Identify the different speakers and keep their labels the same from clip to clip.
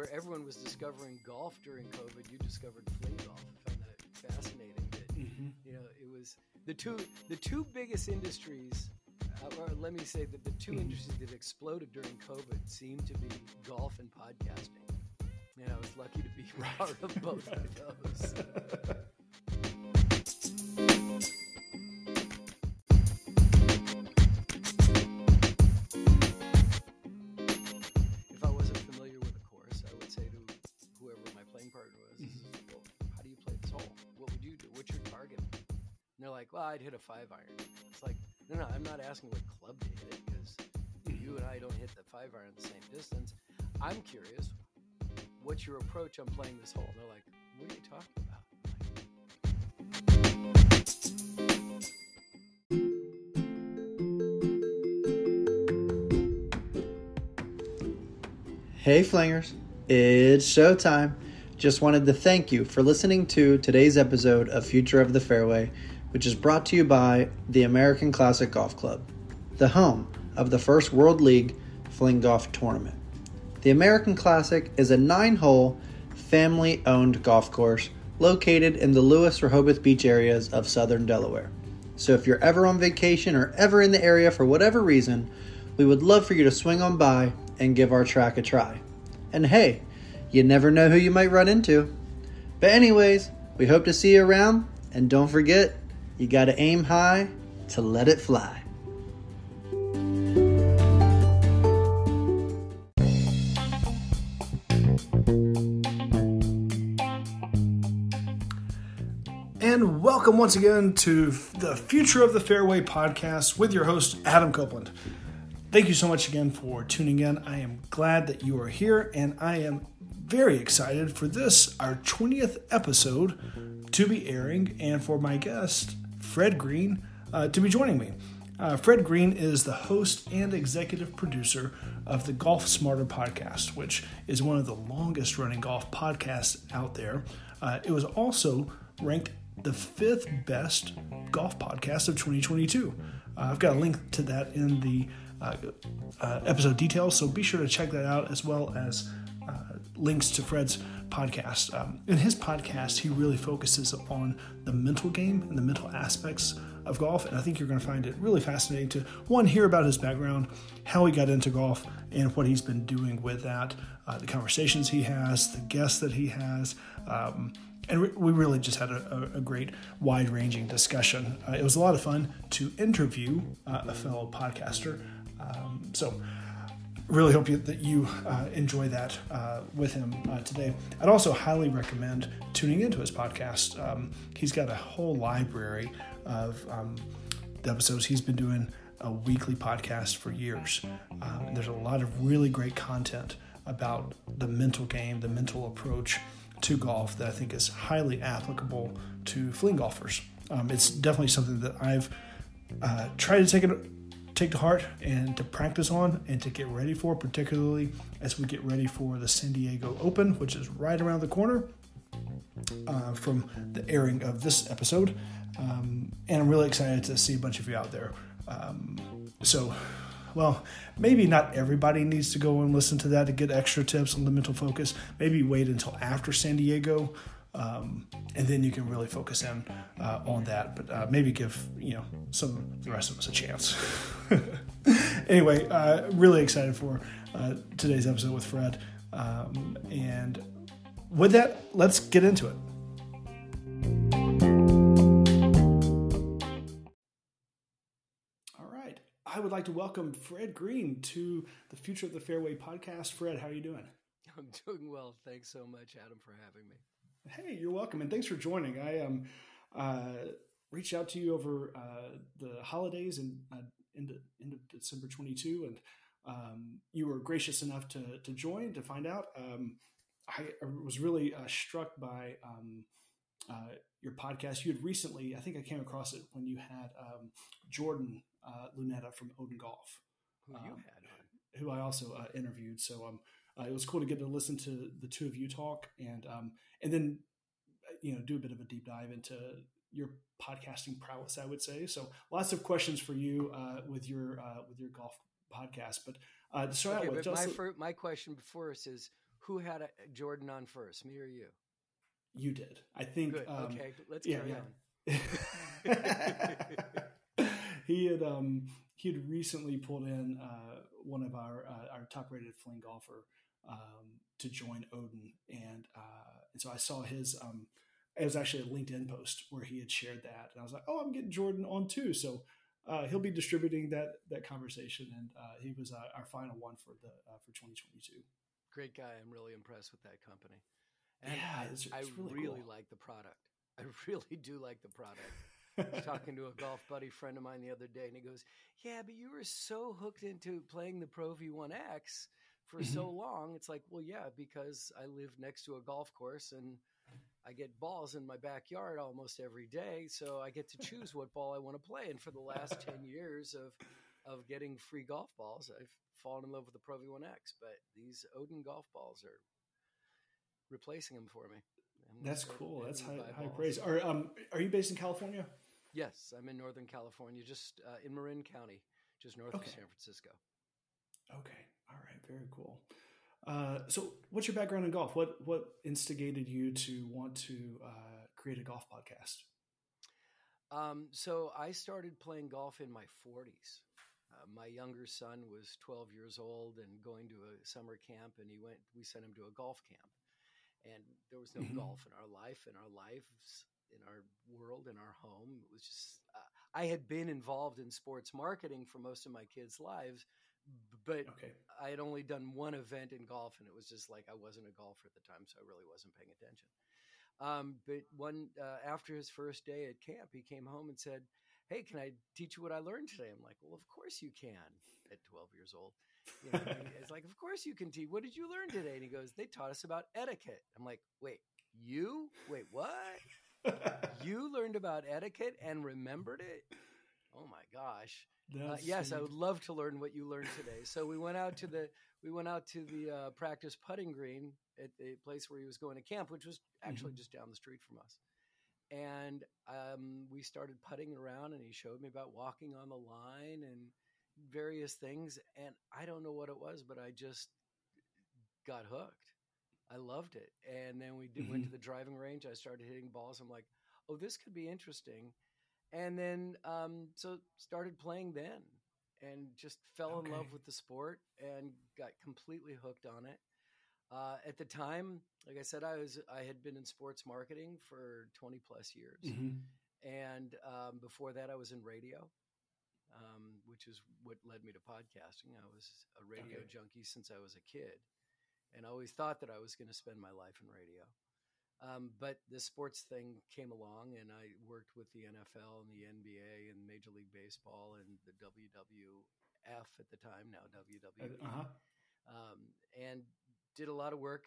Speaker 1: where everyone was discovering golf during COVID, you discovered fling golf. I found that fascinating. That mm-hmm. you know, it was the two the two biggest industries. Uh, or let me say that the 2 mm-hmm. industries that exploded during COVID seemed to be golf and podcasting. And I was lucky to be right. part of both of those. like, well, I'd hit a five iron. It's like, no, no, I'm not asking what club to hit it because you and I don't hit the five iron the same distance. I'm curious, what's your approach on playing this hole? And they're like, what are you
Speaker 2: talking about? Hey, Flingers. It's showtime. Just wanted to thank you for listening to today's episode of Future of the Fairway which is brought to you by the American Classic Golf Club, the home of the first World League Fling Golf Tournament. The American Classic is a nine hole, family owned golf course located in the Lewes Rehoboth Beach areas of southern Delaware. So if you're ever on vacation or ever in the area for whatever reason, we would love for you to swing on by and give our track a try. And hey, you never know who you might run into. But, anyways, we hope to see you around, and don't forget you got to aim high to let it fly.
Speaker 3: And welcome once again to the Future of the Fairway podcast with your host, Adam Copeland. Thank you so much again for tuning in. I am glad that you are here, and I am very excited for this, our 20th episode to be airing, and for my guest, Fred Greene, uh, to be joining me. Uh, Fred Greene is the host and executive producer of the Golf Smarter podcast, which is one of the longest running golf podcasts out there. Uh, it was also ranked the fifth best golf podcast of 2022. Uh, I've got a link to that in the uh, uh, episode details, so be sure to check that out as well as links to Fred's podcast. Um, in his podcast, he really focuses on the mental game and the mental aspects of golf. And I think you're going to find it really fascinating to one, hear about his background, how he got into golf, and what he's been doing with that, uh, the conversations he has, the guests that he has. Um, and we really just had a, a great wide ranging discussion. Uh, it was a lot of fun to interview uh, a fellow podcaster. Um, so, really hope you, that you uh, enjoy that uh, with him uh, today. I'd also highly recommend tuning into his podcast. Um, he's got a whole library of um, the episodes. He's been doing a weekly podcast for years. Um, there's a lot of really great content about the mental game, the mental approach to golf that I think is highly applicable to fling golfers. Um, it's definitely something that I've uh, tried to take it take to heart and to practice on and to get ready for, particularly as we get ready for the San Diego Open, which is right around the corner uh, from the airing of this episode. Um, and I'm really excited to see a bunch of you out there. Um, so, well, maybe not everybody needs to go and listen to that to get extra tips on the mental focus. Maybe wait until after San Diego um, and then you can really focus in uh, on that. But uh, maybe give you know some the rest of us a chance. anyway, uh, really excited for uh, today's episode with Fred, um, and with that, let's get into it. All right, I would like to welcome Fred Greene to the Future of the Fairway podcast. Fred, how are you doing?
Speaker 1: I'm doing well. Thanks so much, Adam, for having me.
Speaker 3: Hey, you're welcome, and thanks for joining. I um uh, reached out to you over uh, the holidays and uh, into end of December 22, and um, you were gracious enough to to join to find out. Um, I, was really uh, struck by um, uh, your podcast. You had recently, I think I came across it when you had um, Jordan uh, Lunetta from Odin Golf,
Speaker 1: who you um, had,
Speaker 3: who I also uh, interviewed. So um, uh, it was cool to get to listen to the two of you talk, and um, and then uh, you know do a bit of a deep dive into your podcasting prowess. I would say so. Lots of questions for you uh, with your uh, with your golf podcast, but uh, to start
Speaker 1: okay,
Speaker 3: out with,
Speaker 1: my, first, my question before us is who had a Jordan on first, me or you?
Speaker 3: You did. I think. Um,
Speaker 1: okay, let's
Speaker 3: yeah,
Speaker 1: carry
Speaker 3: yeah.
Speaker 1: on.
Speaker 3: he had um, he had recently pulled in uh, one of our uh, our top rated fling golfer um, to join Odin, and uh, and so I saw his. Um, it was actually a LinkedIn post where he had shared that, and I was like, "Oh, I'm getting Jordan on too." So uh, he'll be distributing that that conversation, and uh, he was uh, our final one for the uh, for 2022.
Speaker 1: Great guy. I'm really impressed with that company. And
Speaker 3: Yeah,
Speaker 1: I,
Speaker 3: it's- it's
Speaker 1: I
Speaker 3: really
Speaker 1: really
Speaker 3: cool.
Speaker 1: like the product. I really do like the product. I was talking to a golf buddy friend of mine the other day, and he goes, "Yeah, but you were so hooked into playing the Pro V1X for so
Speaker 3: Mm-hmm.
Speaker 1: long." It's like, well, yeah, because I live next to a golf course and I get balls in my backyard almost every day, so I get to choose what ball I want to play. And for the last ten years of of getting free golf balls, I've fallen in love with the Pro V1X. But these Odin golf balls are replacing them for me. I'm
Speaker 3: That's cool. That's high, high praise. Are um are you based in California?
Speaker 1: Yes, I'm in Northern California, just uh, in Marin County, just north
Speaker 3: Okay.
Speaker 1: of San Francisco.
Speaker 3: Okay. All right. Very cool. Uh, so, what's your background in golf? What what instigated you to want to uh, create a golf podcast?
Speaker 1: Um, so I started playing golf in my 40s. Uh, my younger son was 12 years old and going to a summer camp, and he went. We sent him to a golf camp, and there was no
Speaker 3: Mhm.
Speaker 1: golf in our life, in our lives, in our world, in our home. It was just. Uh, I had been involved in sports marketing for most of my kids' lives, but
Speaker 3: Okay.
Speaker 1: I had only done one event in golf, and it was just like I wasn't a golfer at the time, so I really wasn't paying attention. Um, but one uh, after his first day at camp, he came home and said, "Hey, can I teach you what I learned today?" I'm like, "Well, of course you can." At 12 years old, you know, it's like, "Of course you can teach." What did you learn today? And he goes, "They taught us about etiquette." I'm like, "Wait, you? Wait, what? You learned about etiquette and remembered it?" Oh my gosh! Uh, yes, I would love to learn what you learned today. So we went out to the we went out to the uh, practice putting green at the place where he was going to camp, which was actually just down the street from us. And um, we started putting around, and he showed me about walking on the line and various things. And I don't know what it was, but I just got hooked. I loved it. And then we did, went to the driving range. I started hitting balls. I'm like, oh, this could be interesting. And then, um, so started playing then and just fell in love with the sport and got completely hooked on it. Uh, at the time, like I said, I was I had been in sports marketing for 20 plus years,
Speaker 3: Mhm.
Speaker 1: and um, before that, I was in radio, um, which is what led me to podcasting. I was a radio
Speaker 3: Okay.
Speaker 1: junkie since I was a kid, and I always thought that I was going to spend my life in radio. Um, but the sports thing came along, and I worked with the NFL and the NBA and Major League Baseball and the WWF at the time, now WWE
Speaker 3: Uh huh.
Speaker 1: um, and did a lot of work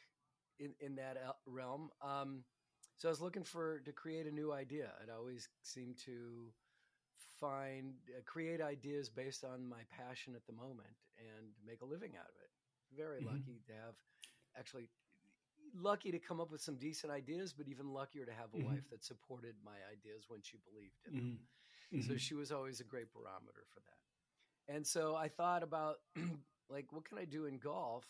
Speaker 1: in, in that realm. Um, so I was looking for to create a new idea. I'd always seem to find uh, create ideas based on my passion at the moment and make a living out of it. Very
Speaker 3: Mhm.
Speaker 1: lucky to have actually lucky to come up with some decent ideas, but even luckier to have a
Speaker 3: Mhm.
Speaker 1: wife that supported my ideas when she believed in them.
Speaker 3: Mhm.
Speaker 1: So
Speaker 3: Mhm.
Speaker 1: she was always a great barometer for that. And so I thought about like what can I do in golf?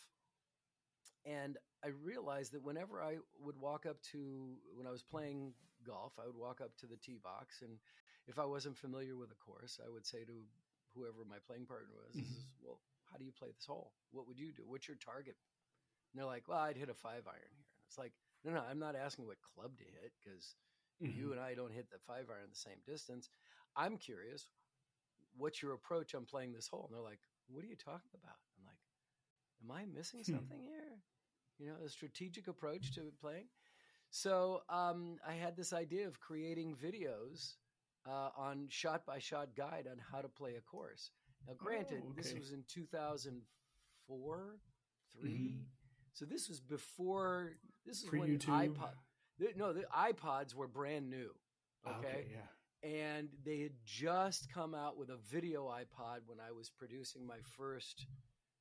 Speaker 1: And I realized that whenever I would walk up to when I was playing golf, I would walk up to the tee box and if I wasn't familiar with a course, I would say to whoever my playing partner was,
Speaker 3: Mhm.
Speaker 1: "Well, how do you play this hole? What would you do? What's your target?" And they're like, "Well, I'd hit a 5 iron here." And it's like, "No, no, I'm not asking what club to hit because
Speaker 3: Mhm.
Speaker 1: you and I don't hit the five iron the same distance. I'm curious, what's your approach on playing this hole? And they're like, what are you talking about? I'm like, am I missing
Speaker 3: Hmm.
Speaker 1: something here? You know, a strategic approach to playing. So um, I had this idea of creating videos uh, on shot by shot guide on how to play a course. Now, granted,
Speaker 3: Oh,
Speaker 1: this was in 2004, 3.
Speaker 3: Mhm.
Speaker 1: So this was before, this is when iPod, the- no, the iPods were brand new.
Speaker 3: Ah,
Speaker 1: Okay.
Speaker 3: Yeah.
Speaker 1: And they had just come out with a video iPod when I was producing my first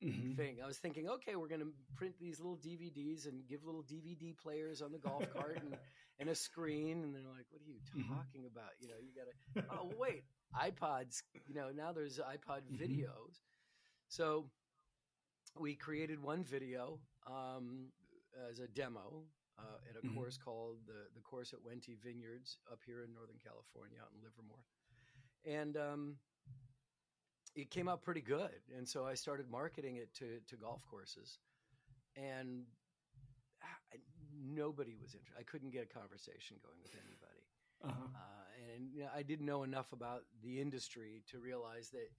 Speaker 3: Mhm.
Speaker 1: thing. I was thinking, okay, we're going to print these little DVDs and give little DVD players on the golf cart and, and a screen. And they're like, what are you
Speaker 3: Mhm.
Speaker 1: talking about? You know, you got to, oh, wait, iPods, you know, now there's iPod
Speaker 3: Mhm.
Speaker 1: videos. So we created one video um, as a demo uh, at a
Speaker 3: Mhm.
Speaker 1: course called the the course at Wente Vineyards up here in Northern California, out in Livermore, and um, it came out pretty good. And so I started marketing it to to golf courses, and I, nobody was interested. I couldn't get a conversation going with anybody.
Speaker 3: Uh-huh.
Speaker 1: Uh, and you know, I didn't know enough about the industry to realize that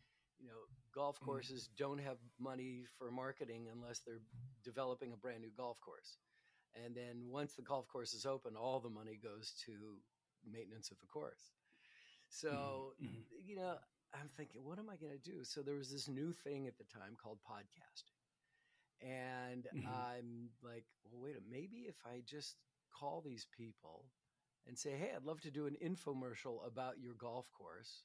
Speaker 1: you know golf
Speaker 3: Mhm.
Speaker 1: courses don't have money for marketing unless they're developing a brand new golf course. And then once the golf course is open, all the money goes to maintenance of the course. So
Speaker 3: Mhm.
Speaker 1: you know, I'm thinking, what am I going to do? So there was this new thing at the time called podcasting. And
Speaker 3: Mhm.
Speaker 1: I'm like, well, wait a minute. maybe if I just call these people and say, hey, I'd love to do an infomercial about your golf course.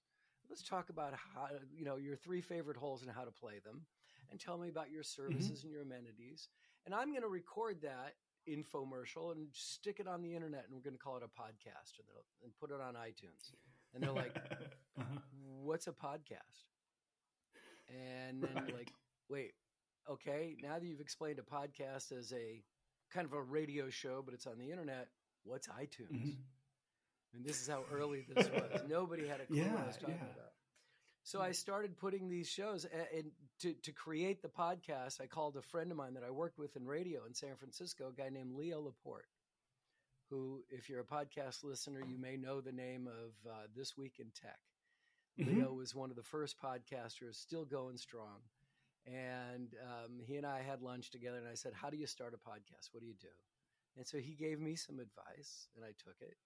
Speaker 1: Let's talk about how, you know, your three favorite holes and how to play them, and tell me about your services and your amenities. And I'm going to record that infomercial and stick it on the internet, and we're going to call it a podcast, and, and put it on iTunes. And they're like,
Speaker 3: Uh-huh.
Speaker 1: what's a podcast? And then
Speaker 3: Right.
Speaker 1: like, wait, okay, now that you've explained a podcast as a kind of a radio show, but it's on the internet, what's iTunes?
Speaker 3: Mhm.
Speaker 1: And this is how early this was. Nobody had a clue what I was talking
Speaker 3: yeah.
Speaker 1: about. So I started putting these shows, and to, to create the podcast, I called a friend of mine that I worked with in radio in San Francisco, a guy named Leo Laporte, who, if you're a podcast listener, you may know the name of uh, This Week in Tech.
Speaker 3: Mhm.
Speaker 1: Leo was one of the first podcasters, still going strong. And um, he and I had lunch together, and I said, How do you start a podcast? What do you do? And so he gave me some advice, and I took it.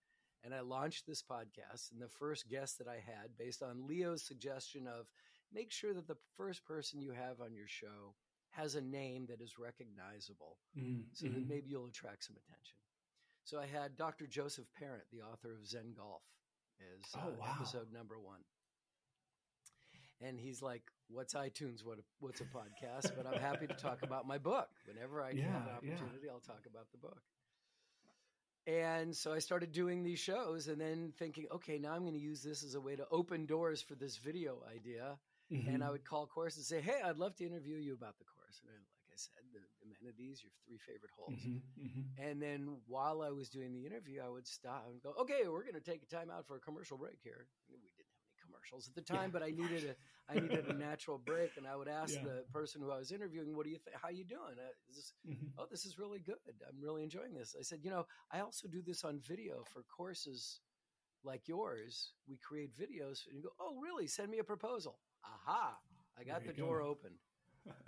Speaker 1: And I launched this podcast. And the first guest that I had, based on Leo's suggestion of make sure that the first person you have on your show has a name that is recognizable
Speaker 3: Mhm.
Speaker 1: so that
Speaker 3: Mhm.
Speaker 1: maybe you'll attract some attention. So I had Dr. Joseph Parent, the author of Zen Golf, as uh,
Speaker 3: Oh, wow.
Speaker 1: episode number one. And he's like, "What's iTunes? What a, what's a podcast?" But I'm happy to talk about my book whenever I have
Speaker 3: Yeah,
Speaker 1: an
Speaker 3: yeah.
Speaker 1: opportunity. I'll talk about the book. And so I started doing these shows, and then thinking, okay, now I'm going to use this as a way to open doors for this video idea
Speaker 3: Mhm.
Speaker 1: and I would call course and say, "Hey, I'd love to interview you about the course." And I, like I said, the amenities, your three favorite holes.
Speaker 3: Mhm. Mhm.
Speaker 1: And then while I was doing the interview, I would stop and go, "Okay, we're going to take a time out for a commercial break here." We didn't have any commercials at the time,
Speaker 3: Yeah,
Speaker 1: but I needed a I needed a natural break, and I would ask
Speaker 3: Yeah.
Speaker 1: the person who I was interviewing, "What do you think? How you doing? Uh, is this,
Speaker 3: Mhm.
Speaker 1: oh, this is really good. I'm really enjoying this." I said, "You know, I also do this on video for courses." Like yours, we create videos, and you go, "Oh, really? Send me a proposal." Aha! I got the
Speaker 3: you
Speaker 1: door open.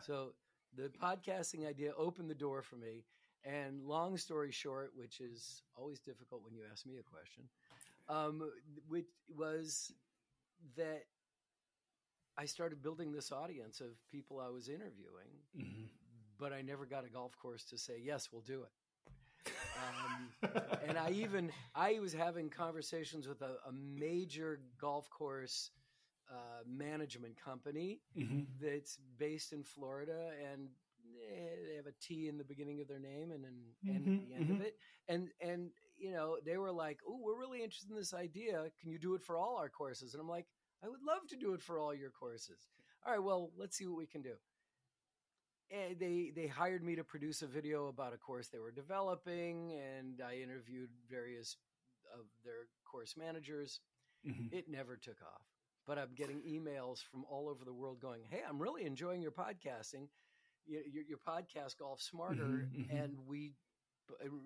Speaker 1: So the podcasting idea opened the door for me. And long story short, which is always difficult when you ask me a question, um, which was that I started building this audience of people I was interviewing,
Speaker 3: Mhm.
Speaker 1: but I never got a golf course to say yes, we'll do it. Um, and I even I was having conversations with a, a major golf course uh, management company
Speaker 3: Mhm.
Speaker 1: that's based in Florida, and they have a T in the beginning of their name and an N at
Speaker 3: Mhm,
Speaker 1: the end of
Speaker 3: mhm.
Speaker 1: it. And and you know they were like, "Oh, we're really interested in this idea. Can you do it for all our courses?" And I'm like, "I would love to do it for all your courses." All right, well, let's see what we can do. And they they hired me to produce a video about a course they were developing, and I interviewed various of their course managers
Speaker 3: Mhm.
Speaker 1: it never took off. But I'm getting emails from all over the world going, "Hey, I'm really enjoying your podcasting, your, your, your podcast, Golf Smarter,
Speaker 3: Mhm, mhm.
Speaker 1: and we,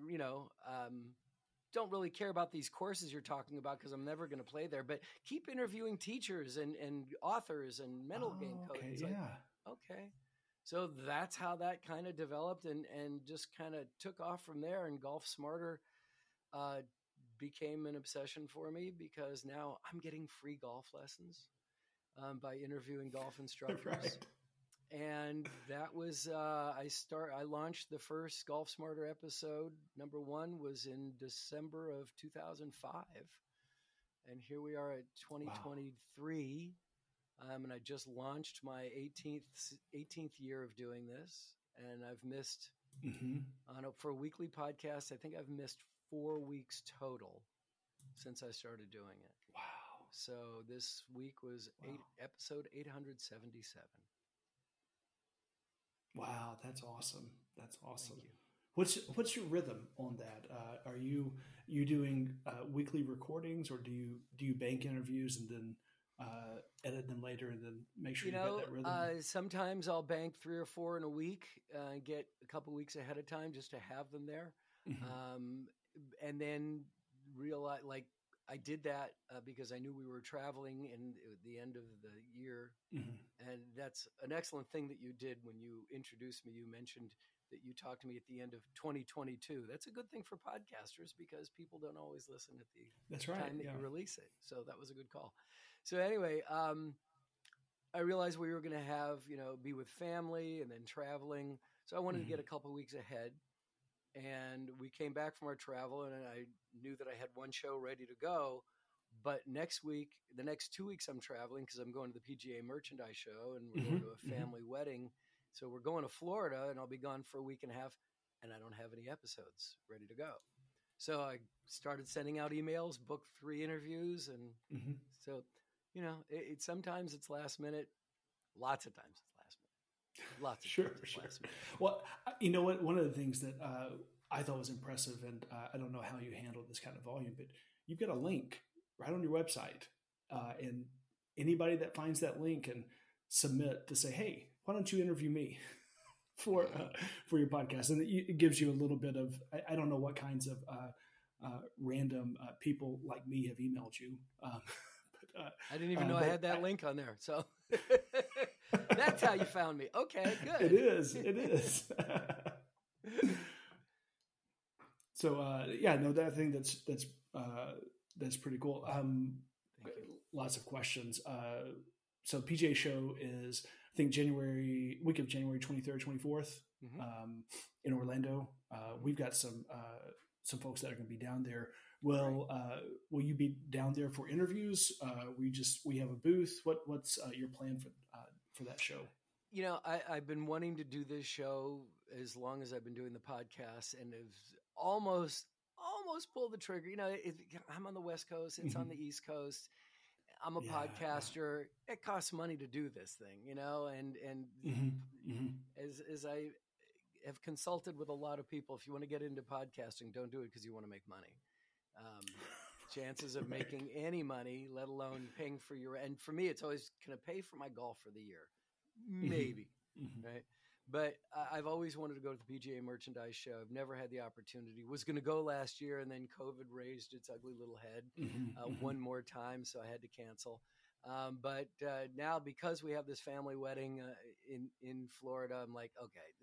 Speaker 1: you know, um, don't really care about these courses you're talking about because I'm never going to play there. But keep interviewing teachers and and authors and mental game
Speaker 3: Oh,
Speaker 1: coaches.
Speaker 3: Okay,
Speaker 1: It's like,
Speaker 3: yeah.
Speaker 1: okay. So that's how that kind of developed and and just kind of took off from there. And Golf Smarter uh, became an obsession for me because now I'm getting free golf lessons um, by interviewing golf instructors.
Speaker 3: Right.
Speaker 1: And that was uh, I start I launched the first Golf Smarter episode. Number one was in December of 2005, and here we are at 2023. Um, and I just launched my 18th 18th year of doing this, and I've missed
Speaker 3: Mhm.
Speaker 1: on a, for a weekly podcast. I think I've missed four weeks total since I started doing it.
Speaker 3: Wow.
Speaker 1: So this week was eight episode 877.
Speaker 3: Wow, that's awesome. That's awesome. What's what's your rhythm on that? Uh, are you you doing uh, weekly recordings, or do you do you bank interviews and then uh, edit them later and then make sure
Speaker 1: you,
Speaker 3: you,
Speaker 1: know,
Speaker 3: get that rhythm?
Speaker 1: uh, sometimes I'll bank three or four in a week uh, and get a couple weeks ahead of time just to have them there.
Speaker 3: Mhm.
Speaker 1: Um, and then realize, like, I did that uh, because I knew we were traveling in the end of the year.
Speaker 3: Mhm.
Speaker 1: And that's an excellent thing that you did when you introduced me. You mentioned that you talked to me at the end of 2022. That's a good thing for podcasters because people don't always listen at the
Speaker 3: That's right.
Speaker 1: time that
Speaker 3: yeah.
Speaker 1: you release it. So that was a good call. So anyway, um, I realized we were going to have, you know, be with family and then traveling. So I wanted to get
Speaker 3: Mm-hmm.
Speaker 1: a couple weeks ahead. And we came back from our travel, and I knew that I had one show ready to go. But next week, the next two weeks, I'm traveling because I'm going to the PGA Merchandise Show and we're going
Speaker 3: Mhm,
Speaker 1: to a
Speaker 3: mhm.
Speaker 1: family wedding. So we're going to Florida, and I'll be gone for a week and a half, and I don't have any episodes ready to go. So I started sending out emails, booked three interviews, and
Speaker 3: Mhm.
Speaker 1: so you know, it, it sometimes it's last minute. Lots of times it's last minute. Lots of
Speaker 3: Sure, sure. Well, you know what? One of the things that uh, I thought was impressive, and uh, I don't know how you handle this kind of volume, but you've got a link right on your website, uh, and anybody that finds that link and submit to say, "Hey, why don't you interview me for uh, for your podcast?" And it, it gives you a little bit of I, I don't know what kinds of uh, uh, random uh, people like me have emailed you. Um, but, uh,
Speaker 1: I didn't even know I had that
Speaker 3: I-
Speaker 1: link on there. So that's how you found me. Okay, good.
Speaker 3: It is. It is. so uh, yeah, no, that I think that's that's uh, that's pretty cool. Um, lots of questions. Uh, so PGA show is I think January week of January twenty third, twenty fourth
Speaker 1: Mhm.
Speaker 3: um, in Orlando. Uh, we've got some uh, some folks that are going to be down there. Will uh, will you be down there for interviews? Uh, we just we have a booth. What what's uh, your plan for for that show?
Speaker 1: You know, I, I've been wanting to do this show as long as I've been doing the podcast, and have almost almost pulled the trigger. You know, it, I'm on the West Coast; it's on the East Coast. I'm a
Speaker 3: Yeah,
Speaker 1: podcaster. It costs money to do this thing, you know, and and
Speaker 3: Mm-hmm.
Speaker 1: as as I have consulted with a lot of people, if you want to get into podcasting, don't do it because you want to make money. Um, chances of
Speaker 3: Right.
Speaker 1: making any money, let alone paying for your and for me, it's always can I pay for my golf for the year? Maybe,
Speaker 3: Mhm.
Speaker 1: right? But I've always wanted to go to the PGA Merchandise Show. I've never had the opportunity. Was going to go last year, and then COVID raised its ugly little head
Speaker 3: Mhm.
Speaker 1: uh,
Speaker 3: Mhm.
Speaker 1: one more time, so I had to cancel. Um, but uh, now, because we have this family wedding uh, in in Florida, I'm like, okay,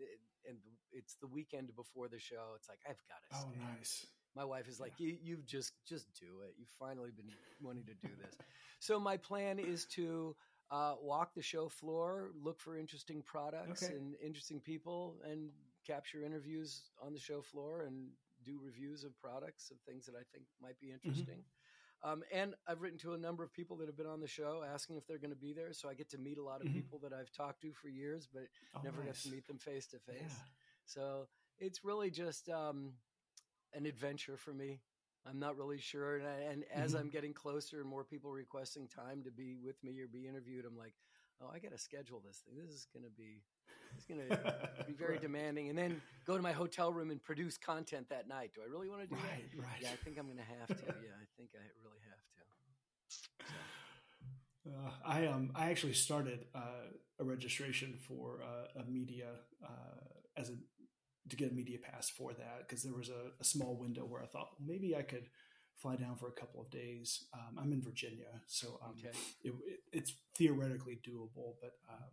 Speaker 1: and it's the weekend before the show. It's like I've got to.
Speaker 3: Oh,
Speaker 1: stay.
Speaker 3: nice.
Speaker 1: My wife is like, you, you've just just do it. You've finally been wanting to do this. So my plan is to uh, walk the show floor, look for interesting products
Speaker 3: Okay.
Speaker 1: and interesting people, and capture interviews on the show floor and do reviews of products of things that I think might be interesting. Um, and I've written to a number of people that have been on the show asking if they're going to be there. So I get to meet a lot of
Speaker 3: Mhm.
Speaker 1: people that I've talked to for years, but
Speaker 3: Oh,
Speaker 1: never
Speaker 3: nice.
Speaker 1: got to meet them face to face. So it's really just um, an adventure for me. I'm not really sure, and, I, and as
Speaker 3: Mhm.
Speaker 1: I'm getting closer and more people requesting time to be with me or be interviewed, I'm like, oh, I got to schedule this thing. This is going to be, it's going to be very
Speaker 3: Right.
Speaker 1: demanding. And then go to my hotel room and produce content that night. Do I really want to do
Speaker 3: Right,
Speaker 1: that?
Speaker 3: right.
Speaker 1: Yeah, I think I'm going to have to. Yeah, I think I really have to.
Speaker 3: Uh, I um I actually started uh, a registration for uh, a media uh, as a to get a media pass for that because there was a, a small window where I thought well, maybe I could fly down for a couple of days. Um, I'm in Virginia, so um,
Speaker 1: Okay.
Speaker 3: it, it, it's theoretically doable, but um,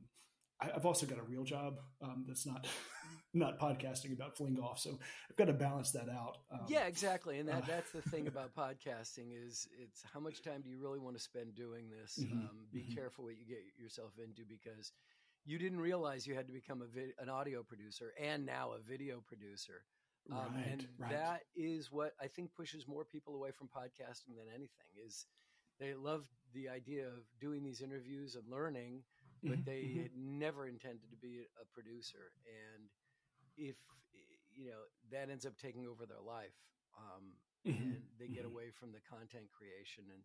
Speaker 3: I, I've also got a real job um, that's not not podcasting about fling golf, so I've got to balance that out. Um,
Speaker 1: yeah, exactly. And that,
Speaker 3: uh,
Speaker 1: that's the thing about podcasting is it's how much time do you really want to spend doing this?
Speaker 3: Mhm,
Speaker 1: Um, be
Speaker 3: mhm.
Speaker 1: careful what you get yourself into because you didn't realize you had to become a vid- an audio producer and now a video producer. Um,
Speaker 3: right,
Speaker 1: and
Speaker 3: right.
Speaker 1: that is what I think pushes more people away from podcasting than anything is they love the idea of doing these interviews and learning, but
Speaker 3: Mhm,
Speaker 1: they
Speaker 3: mhm.
Speaker 1: had never intended to be a producer. And if, you know, that ends up taking over their life, um,
Speaker 3: Mhm,
Speaker 1: and they get
Speaker 3: mhm.
Speaker 1: away from the content creation and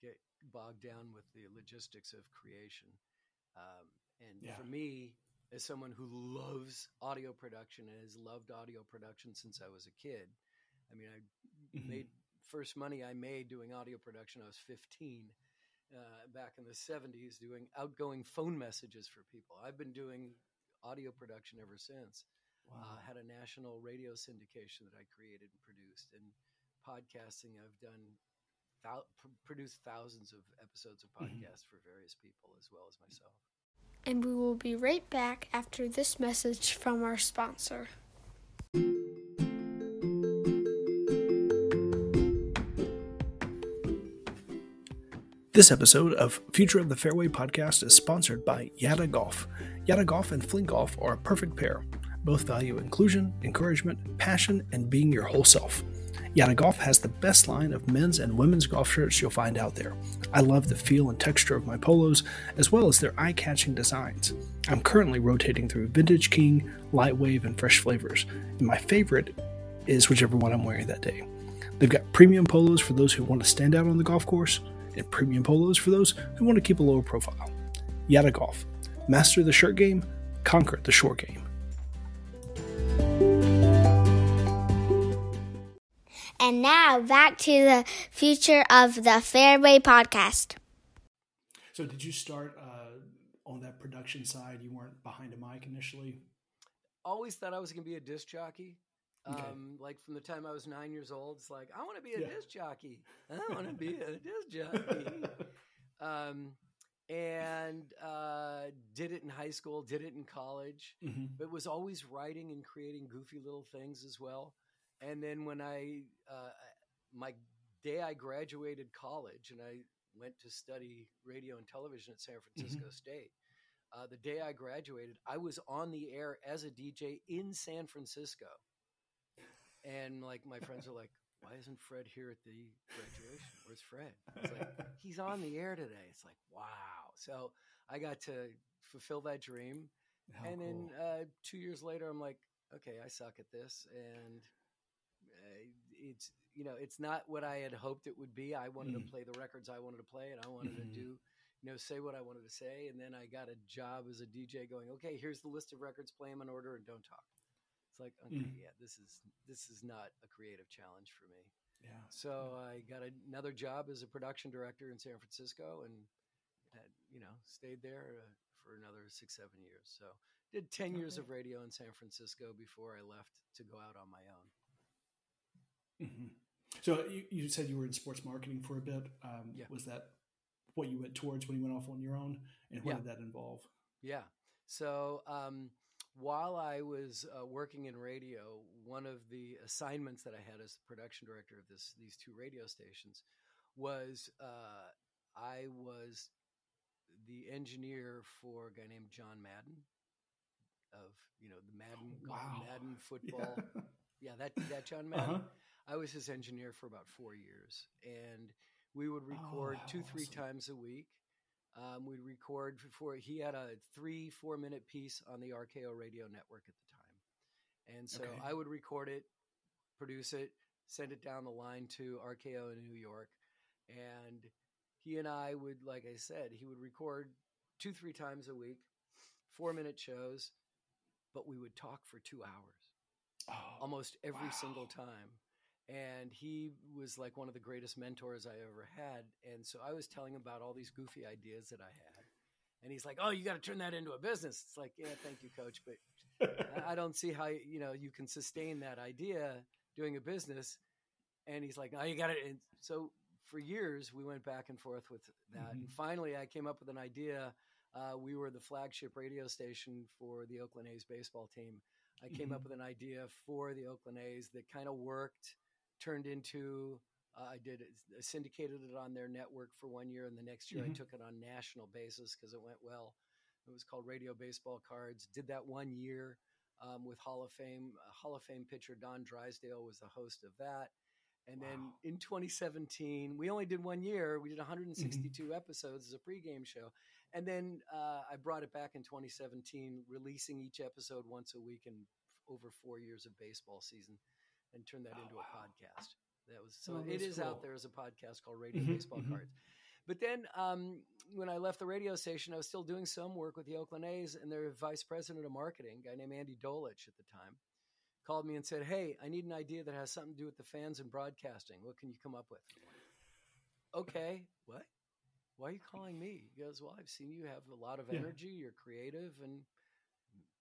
Speaker 1: get bogged down with the logistics of creation. Um, and
Speaker 3: Yeah.
Speaker 1: for me, as someone who loves audio production and has loved audio production since I was a kid. I mean, I mm-hmm. made first money I made doing audio production. I was 15 uh, back in the 70s doing outgoing phone messages for people. I've been doing audio production ever since. Uh, wow. Uh, had a national radio syndication that I created and produced, and podcasting. I've done pr- produced thousands of episodes of mm-hmm. podcasts mm-hmm. for various people as well as myself.
Speaker 4: And we will be right back after this message from our sponsor.
Speaker 3: This episode of Future of the Fairway podcast is sponsored by Yada Golf. Yada Golf and Fling Golf are a perfect pair. Both value inclusion, encouragement, passion, and being your whole self. Yada Golf has the best line of men's and women's golf shirts you'll find out there. I love the feel and texture of my polos, as well as their eye catching designs. I'm currently rotating through Vintage King, Lightwave, and Fresh Flavors, and my favorite is whichever one I'm wearing that day. They've got premium polos for those who want to stand out on the golf course, and premium polos for those who want to keep a lower profile. Yada Golf. Master the shirt game, conquer the short game.
Speaker 4: And now back to the future of the Fairway podcast.
Speaker 3: So, did you start uh, on that production side? You weren't behind a mic initially?
Speaker 1: Always thought I was going to be a disc jockey. Okay. Um, like from the time I was nine years old, it's like I want to be a yeah. disc jockey. I want to be a disc jockey. um, and uh, did it in high school, did it in college, mm-hmm. but was always writing and creating goofy little things as well. And then when I, uh, my day I graduated college and I went to study radio and television at San Francisco mm-hmm. State. Uh, the day I graduated, I was on the air as a DJ in San Francisco. And like my friends are like, why isn't Fred here at the graduation? Where's Fred? It's like, he's on the air today. It's like, wow. So I got to fulfill that dream. How and cool. then uh, two years later, I'm like, okay, I suck at this. And it's, you know, it's not what I had hoped it would be. I wanted mm. to play the records I wanted to play, and I wanted mm-hmm. to do, you know, say what I wanted to say. And then I got a job as a DJ going, okay, here's the list of records, play them in order, and don't talk It's like, okay, mm. yeah, this is this is not a creative challenge for me. Yeah. So I got another job as a production director in San Francisco, and had, you know stayed there uh, for another six seven years. So did ten okay. years of radio in San Francisco before I left to go out on my own.
Speaker 3: Mm-hmm. So you, you said you were in sports marketing for a bit. Um, yeah. Was that what you went towards when you went off on your own, and what yeah. did that involve?
Speaker 1: Yeah. So um, while I was uh, working in radio, one of the assignments that I had as the production director of this these two radio stations was uh, I was the engineer for a guy named John Madden of you know the Madden wow. Madden football. Yeah. yeah, that that John Madden. Uh-huh. I was his engineer for about four years, and we would oh, record oh, two three awesome. times a week um, we'd record before he had a three, four minute piece on the RKO radio network at the time. And so okay. I would record it, produce it, send it down the line to RKO in New York. And he and I would, like I said, he would record two, three times a week, four minute shows, but we would talk for two hours oh, almost every wow. single time and he was like one of the greatest mentors I ever had. And so I was telling him about all these goofy ideas that I had. And he's like, "Oh, you got to turn that into a business." It's like, "Yeah, thank you, coach, but I don't see how you know you can sustain that idea doing a business." And he's like, "Oh, you got it." And so for years we went back and forth with that. Mm-hmm. And finally, I came up with an idea. Uh, we were the flagship radio station for the Oakland A's baseball team. I came mm-hmm. up with an idea for the Oakland A's that kind of worked turned into uh, I did I syndicated it on their network for one year, and the next year mm-hmm. I took it on national basis because it went well. It was called Radio Baseball Cards. Did that one year um, with Hall of Fame uh, Hall of Fame pitcher Don Drysdale was the host of that. And wow. then in 2017, we only did one year. We did 162 mm-hmm. episodes as a pregame show, and then uh, I brought it back in 2017, releasing each episode once a week and over four years of baseball season and turn that oh, into wow. a podcast. That was so oh, it is cool. out there as a podcast called Radio mm-hmm, Baseball mm-hmm. Cards. But then um, when I left the radio station, I was still doing some work with the Oakland A's, and their vice president of marketing, a guy named Andy Dolich at the time, called me and said, "Hey, I need an idea that has something to do with the fans and broadcasting. What can you come up with?" okay, what? Why are you calling me? He goes, Well, I've seen you have a lot of
Speaker 3: Yeah.
Speaker 1: energy, you're creative, and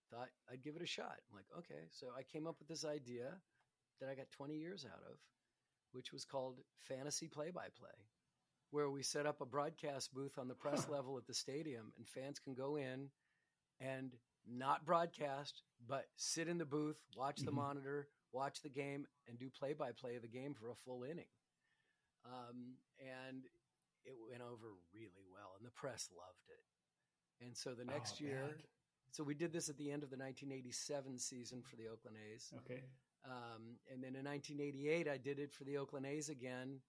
Speaker 1: thought I'd give it a shot. I'm like, okay. So I came up with this idea that I got 20 years out of, which was called Fantasy Play by Play, where we set up a broadcast booth on the press level at the stadium, and fans can go in and not broadcast, but sit in the booth, watch the
Speaker 3: Mhm.
Speaker 1: monitor, watch the game, and do play by play of the game for a full inning. Um, and it went over really well, and the press loved it. And so the next
Speaker 3: Oh,
Speaker 1: year,
Speaker 3: man.
Speaker 1: so we did this at the end of the 1987 season for the Oakland A's.
Speaker 3: Okay.
Speaker 1: Um, and then in 1988, I did it for the Oakland A's again,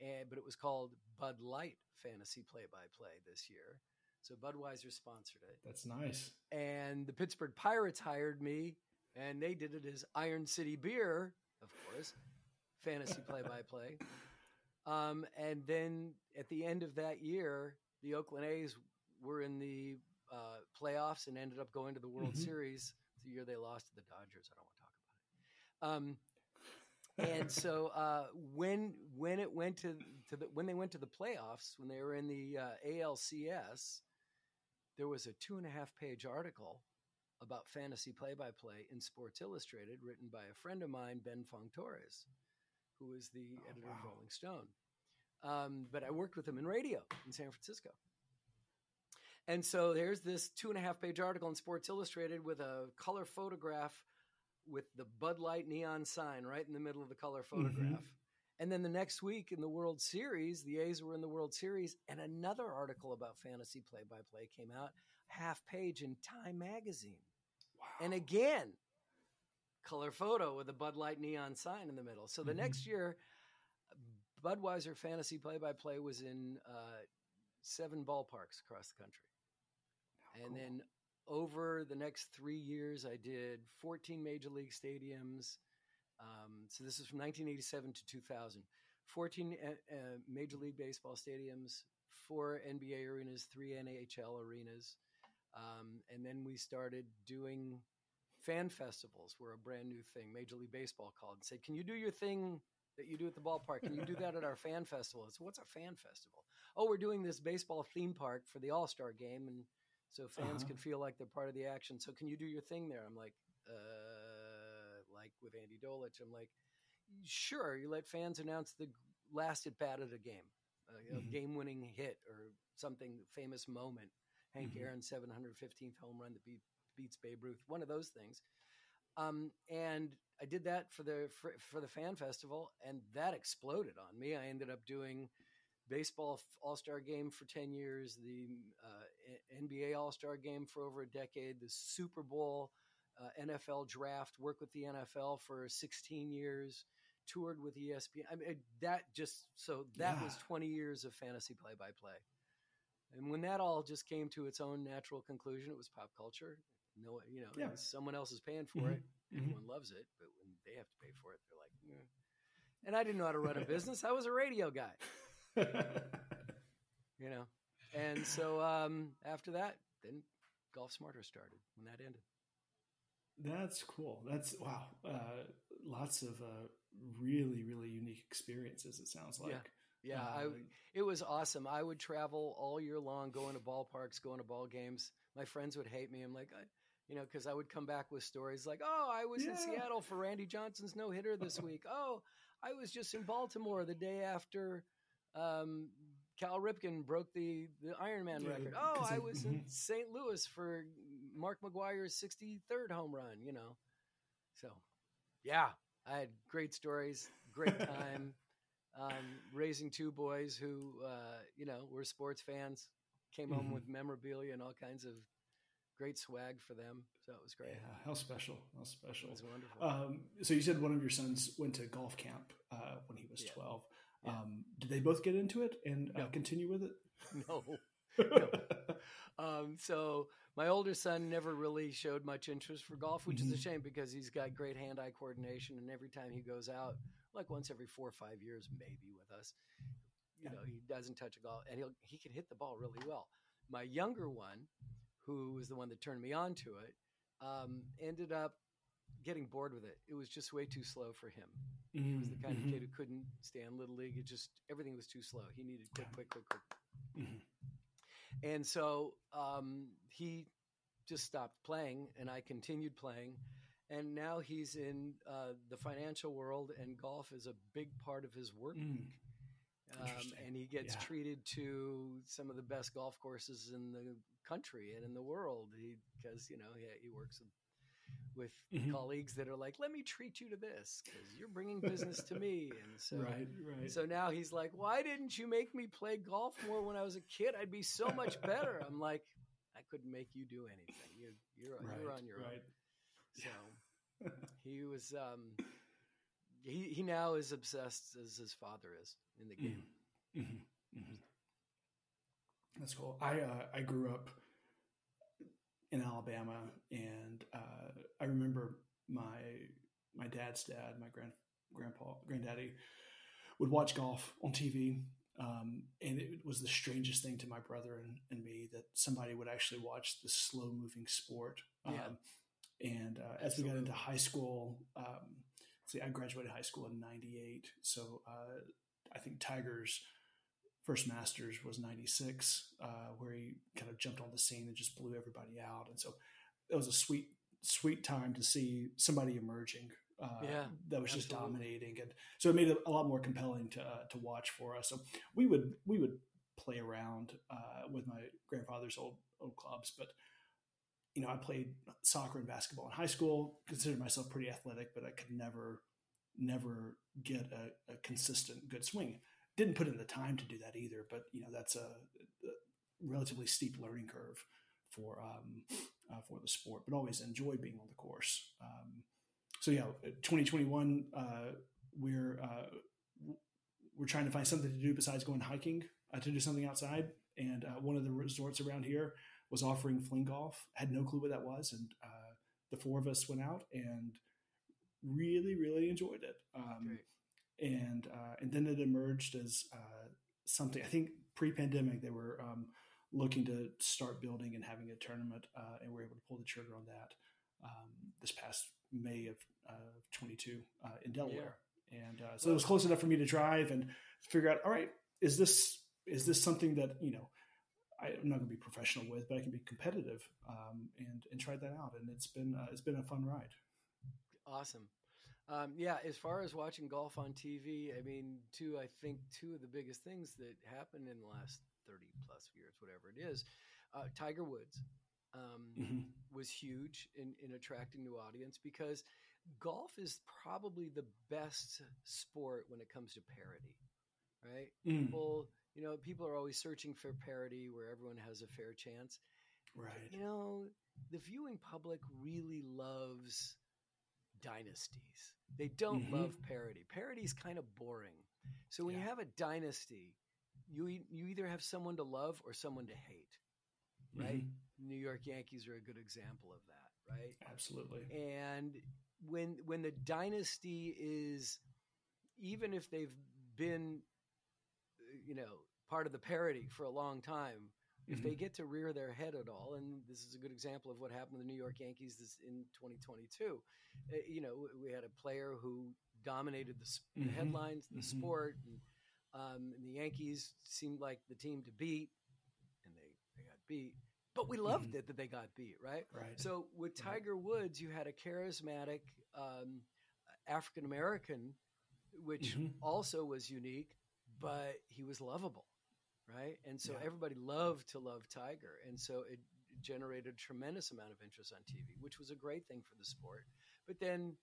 Speaker 1: and, but it was called Bud Light Fantasy Play by Play this year. So Budweiser sponsored it.
Speaker 3: That's nice.
Speaker 1: And the Pittsburgh Pirates hired me, and they did it as Iron City Beer, of course, fantasy play by play. Um, and then at the end of that year, the Oakland A's were in the uh, playoffs and ended up going to the World
Speaker 3: Mhm.
Speaker 1: Series. The year they lost to the Dodgers. I don't want to talk about it. Um, and so uh, when when it went to to the when they went to the playoffs when they were in the uh, ALCS, there was a two and a half page article about fantasy play by play in Sports Illustrated, written by a friend of mine, Ben Fong Torres, who was the
Speaker 3: Oh,
Speaker 1: editor of. Rolling Stone. Um, but I worked with him in radio in San Francisco. And so there's this two and a half page article in Sports Illustrated with a color photograph with the Bud Light neon sign right in the middle of the color photograph. And then the next week in the World Series, the A's were in the World Series, and another article about fantasy play by play came out, half page in Time magazine.
Speaker 3: Wow.
Speaker 1: And again, color photo with a Bud Light neon sign in the middle. So the
Speaker 3: Mhm.
Speaker 1: next year, Budweiser fantasy play by play was in uh, seven ballparks across the country.
Speaker 3: How
Speaker 1: And
Speaker 3: cool.
Speaker 1: then over the next three years, I did 14 major league stadiums. Um, so this is from 1987 to 2000. 14 uh, uh, major league baseball stadiums, four NBA arenas, three NHL arenas. Um, and then we started doing fan festivals were a brand new thing. Major League Baseball called and said, Can you do your thing that you do at the ballpark? Can you do that at our fan festival? So what's a fan festival? Oh, we're doing this baseball theme park for the All Star game, and so fans
Speaker 3: Uh-huh.
Speaker 1: can feel like they're part of the action. So can you do your thing there? I'm like, uh, like with Andy Dolich, I'm like, sure. You let fans announce the last at bat of the game, uh, you know,
Speaker 3: Mhm.
Speaker 1: game winning hit or something famous moment. Hank
Speaker 3: Mhm.
Speaker 1: Aaron's 715th home run that beat, beats Babe Ruth, one of those things. Um, and I did that for the for, for the fan festival, and that exploded on me. I ended up doing baseball All Star Game for ten years, the uh, NBA All Star Game for over a decade, the Super Bowl, uh, NFL Draft, worked with the NFL for sixteen years, toured with ESPN. I mean, that just so that was twenty years of fantasy play by play. And when that all just came to its own natural conclusion, it was pop culture. No, you know,
Speaker 3: Yeah.
Speaker 1: someone else is paying for it.
Speaker 3: Mhm.
Speaker 1: Everyone loves it, but when they have to pay for it, they're like, "Eh." and I didn't know how to run a business. I was a radio guy, you know. And so um, after that, then Golf Smarter started when that ended.
Speaker 3: That's cool. That's wow. Uh, lots of uh, really, really unique experiences. It sounds like.
Speaker 1: Yeah. Yeah, I,
Speaker 3: Uh,
Speaker 1: it was awesome. I would travel all year long, going to ballparks, going to ball games. My friends would hate me. I'm like, I, you know, because I would come back with stories like, "Oh, I was in Seattle for Randy Johnson's no hitter this week. Oh, I was just in Baltimore the day after um, Cal Ripken broke the the Ironman record. Oh, I was in. St. Louis for Mark McGwire's 63rd home run. You know, so yeah, I had great stories, great time. um, raising two boys who, uh, you know, were sports fans, came home
Speaker 3: Mhm.
Speaker 1: with memorabilia and all kinds of great swag for them. So it was great.
Speaker 3: Yeah. How special. How
Speaker 1: It
Speaker 3: special.
Speaker 1: was wonderful.
Speaker 3: Um, so you said one of your sons went to golf camp uh, when he was
Speaker 1: Yeah.
Speaker 3: 12.
Speaker 1: Yeah.
Speaker 3: Um, did they both get into it and uh, continue with it?
Speaker 1: no. Um, so my older son never really showed much interest for golf, which is a
Speaker 3: Mhm.
Speaker 1: shame because he's got great hand-eye coordination, and every time he goes out, like once every four or five years, maybe with us, you know he doesn't touch a golf and he'll he can hit the ball really well. My younger one, who was the one that turned me on to it, um, ended up getting bored with it. It was just way too slow for him.
Speaker 3: Mm-hmm.
Speaker 1: He was the kind of kid who couldn't stand little league. It just everything was too slow. He needed quick, quick, quick, quick.
Speaker 3: Mhm.
Speaker 1: And so um, he just stopped playing, and I continued playing. And now he's in uh, the financial world, and golf is a big part of his work
Speaker 3: Mm.
Speaker 1: week. Um, and he gets
Speaker 3: Yeah.
Speaker 1: treated to some of the best golf courses in the country and in the world. Because you know he, he works with, with
Speaker 3: Mhm.
Speaker 1: colleagues that are like, "Let me treat you to this because you're bringing business to me." And so,
Speaker 3: right, right.
Speaker 1: so now he's like, "Why didn't you make me play golf more when I was a kid? I'd be so much better." I'm like, "I couldn't make you do anything. You, you're you're on your
Speaker 3: right.
Speaker 1: own." So he was. Um, he he now is obsessed as his father is in the game.
Speaker 3: Mhm, mhm. That's cool. I uh, I grew up in Alabama, and uh, I remember my my dad's dad, my grand grandpa, granddaddy, would watch golf on TV, um, and it was the strangest thing to my brother and, and me that somebody would actually watch this slow moving sport.
Speaker 1: Yeah.
Speaker 3: Um, and uh, as we got into high school, um, see, I graduated high school in '98, so uh, I think Tiger's first Masters was '96, uh, where he kind of jumped on the scene and just blew everybody out. And so it was a sweet, sweet time to see somebody emerging. Uh,
Speaker 1: Yeah,
Speaker 3: that was just dominating, and so it made it a lot more compelling to uh, to watch for us. So we would we would play around uh, with my grandfather's old old clubs, but you know I played soccer and basketball in high school. Considered myself pretty athletic, but I could never never get a, a consistent good swing didn't put in the time to do that either. But you know, that's a, a relatively steep learning curve for um, uh, for the sport. But always enjoyed being on the course. Um, so yeah, 2021, uh, we're uh, we're trying to find something to do besides going hiking uh, to do something outside. And uh, one of the resorts around here was offering fling golf. Had no clue what that was, and uh, the four of us went out and really, really enjoyed it. Um. And uh, and then it emerged as uh, something. I think pre-pandemic they were um, looking to start building and having a tournament, uh, and we were able to pull the trigger on that um, this past May of uh, 22 uh, in Delaware. And uh, so it was close enough for me to drive and figure out. All right, is this is this something that you know I, I'm not going to be professional with, but I can be competitive um, and and try that out. And it's been uh, it's been a fun ride.
Speaker 1: Awesome. Um, yeah, as far as watching golf on TV, I mean, two, I think two of the biggest things that happened in the last 30 plus years, whatever it is, uh, Tiger Woods um,
Speaker 3: Mm-hmm.
Speaker 1: was huge in, in attracting new audience because golf is probably the best sport when it comes to parity, right?
Speaker 3: Mm,
Speaker 1: People, you know, people are always searching for parity where everyone has a fair chance.
Speaker 3: right.
Speaker 1: You know, the viewing public really loves dynasties. They don't
Speaker 3: Mhm.
Speaker 1: love parity. Parity is kind of boring. So when you have a dynasty, you you either have someone to love or someone to hate. Right?
Speaker 3: Mhm.
Speaker 1: New York Yankees are a good example of that, right?
Speaker 3: Absolutely.
Speaker 1: And when when the dynasty is even if they've been uh, you know part of the parity for a long time if they get to rear their head at all, and this is a good example of what happened with the New York Yankees this, in 2022. Uh, you know, we had a player who dominated the, s the
Speaker 3: Mhm.
Speaker 1: headlines, the
Speaker 3: Mhm.
Speaker 1: sport, and, um, and the Yankees seemed like the team to beat, and they, they got beat. But we loved it that they got beat, right?
Speaker 3: Right.
Speaker 1: So with
Speaker 3: Right.
Speaker 1: Tiger Woods, you had a charismatic um, African American, which
Speaker 3: Mhm.
Speaker 1: also was unique, but he was lovable, right? And so
Speaker 3: Yeah.
Speaker 1: everybody loved to love Tiger, and so it generated a tremendous amount of interest on TV, which was a great thing for the sport. But then,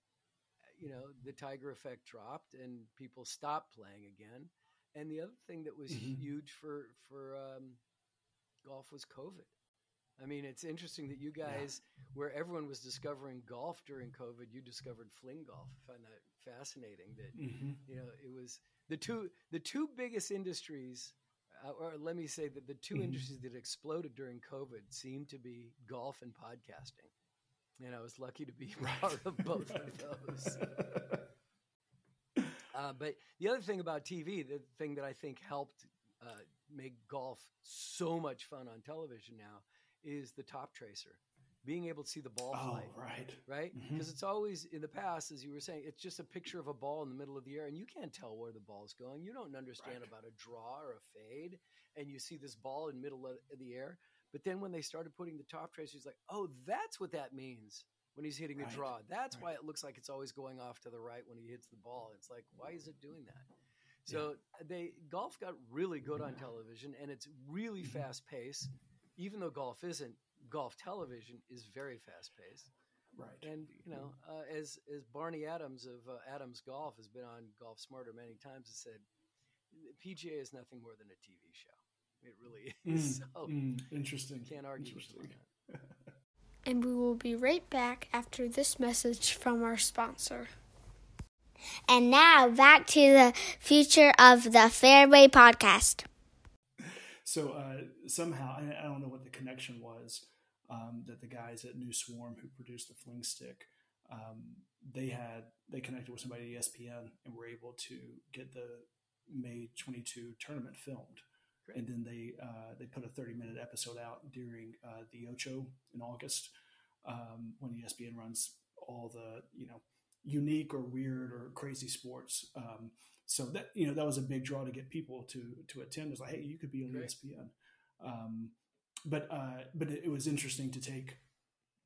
Speaker 1: you know, the Tiger effect dropped, and people stopped playing again. And the other thing that was
Speaker 3: Mhm.
Speaker 1: huge for for um, golf was COVID. I mean, it's interesting that you guys, where everyone was discovering golf during COVID, you discovered fling golf. I find that fascinating. That
Speaker 3: Mhm.
Speaker 1: you know, it was the two the two biggest industries, uh, or let me say that the 2
Speaker 3: Mhm.
Speaker 1: industries that exploded during COVID seemed to be golf and podcasting. And I was lucky to be part of both of those. Uh, but the other thing about TV, the thing that I think helped uh, make golf so much fun on television now is the top tracer being able to see the ball
Speaker 3: Oh, right.
Speaker 1: right? Because it's always in the past as you were saying it's just a picture of a ball in the middle of the air and you can't tell where the ball's going. You don't understand
Speaker 3: Right.
Speaker 1: about a draw or a fade and you see this ball in middle of the air. But then when they started putting the top tracer he's like oh that's what that means when he's hitting a draw. That's
Speaker 3: Right.
Speaker 1: why it looks like it's always going off to the right when he hits the ball. It's like why is it doing that? So they golf got really good on television and it's really
Speaker 3: Mm-hmm.
Speaker 1: fast paced even though golf isn't golf television is very fast paced
Speaker 3: Right.
Speaker 1: and you know, uh, as as Barney Adams of uh, Adams Golf has been on Golf Smarter many times, has said, PGA is nothing more than a TV show. It really is.
Speaker 3: Mm,
Speaker 1: so
Speaker 3: mm, interesting.
Speaker 1: can't argue with him on
Speaker 3: Interesting.
Speaker 1: that.
Speaker 4: And we will be right back after this message from our sponsor. And now back to the future of the Fairway podcast.
Speaker 3: So uh, somehow, I, I don't know what the connection was um, that the guys at New Swarm who produced the Fling Stick, um, they had they connected with somebody at ESPN and were able to get the May 22 tournament filmed.
Speaker 1: Great.
Speaker 3: And then they uh, they put a 30 minute episode out during uh, the Ocho in August um, when ESPN runs all the you know unique or weird or crazy sports. Um, so that you know that was a big draw to get people to to attend. It was like, hey, you could be on
Speaker 1: Great.
Speaker 3: ESPN. Um, but uh, but it, it was interesting to take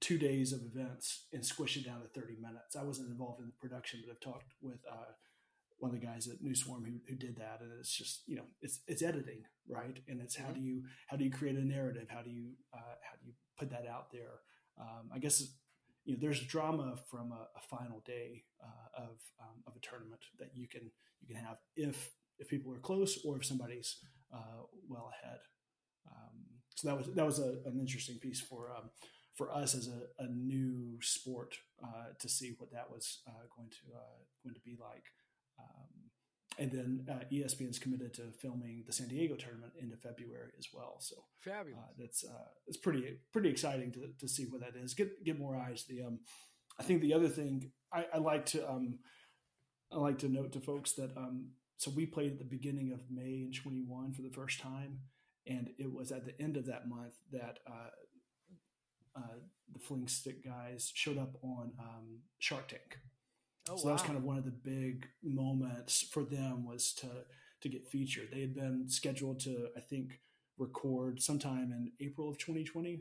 Speaker 3: two days of events and squish it down to 30 minutes. I wasn't involved in the production, but I've talked with uh, one of the guys at New Swarm who, who did that, and it's just you know it's it's editing, right? And it's how
Speaker 1: Mhm.
Speaker 3: do you how do you create a narrative? How do you uh, how do you put that out there? Um, I guess you know there's drama from a, a final day uh, of um, of a tournament that you can you can have if if people are close or if somebody's uh, well ahead. Um, so that was that was a, an interesting piece for um, for us as a, a new sport uh, to see what that was uh, going to uh, going to be like. Um, and then uh, is committed to filming the San Diego tournament into February as well. So
Speaker 1: Fabulous.
Speaker 3: uh, that's uh, it's pretty pretty exciting to, to see what that is. Get get more eyes. The um, I think the other thing I, I like to um, I like to note to folks that um, so we played at the beginning of May in 21 for the first time, and it was at the end of that month that uh, uh, the Fling Stick guys showed up on um, Shark Tank.
Speaker 1: oh,
Speaker 3: so that was kind of one of the big moments for them was to to get featured. They had been scheduled to, I think, record sometime in April of 2020.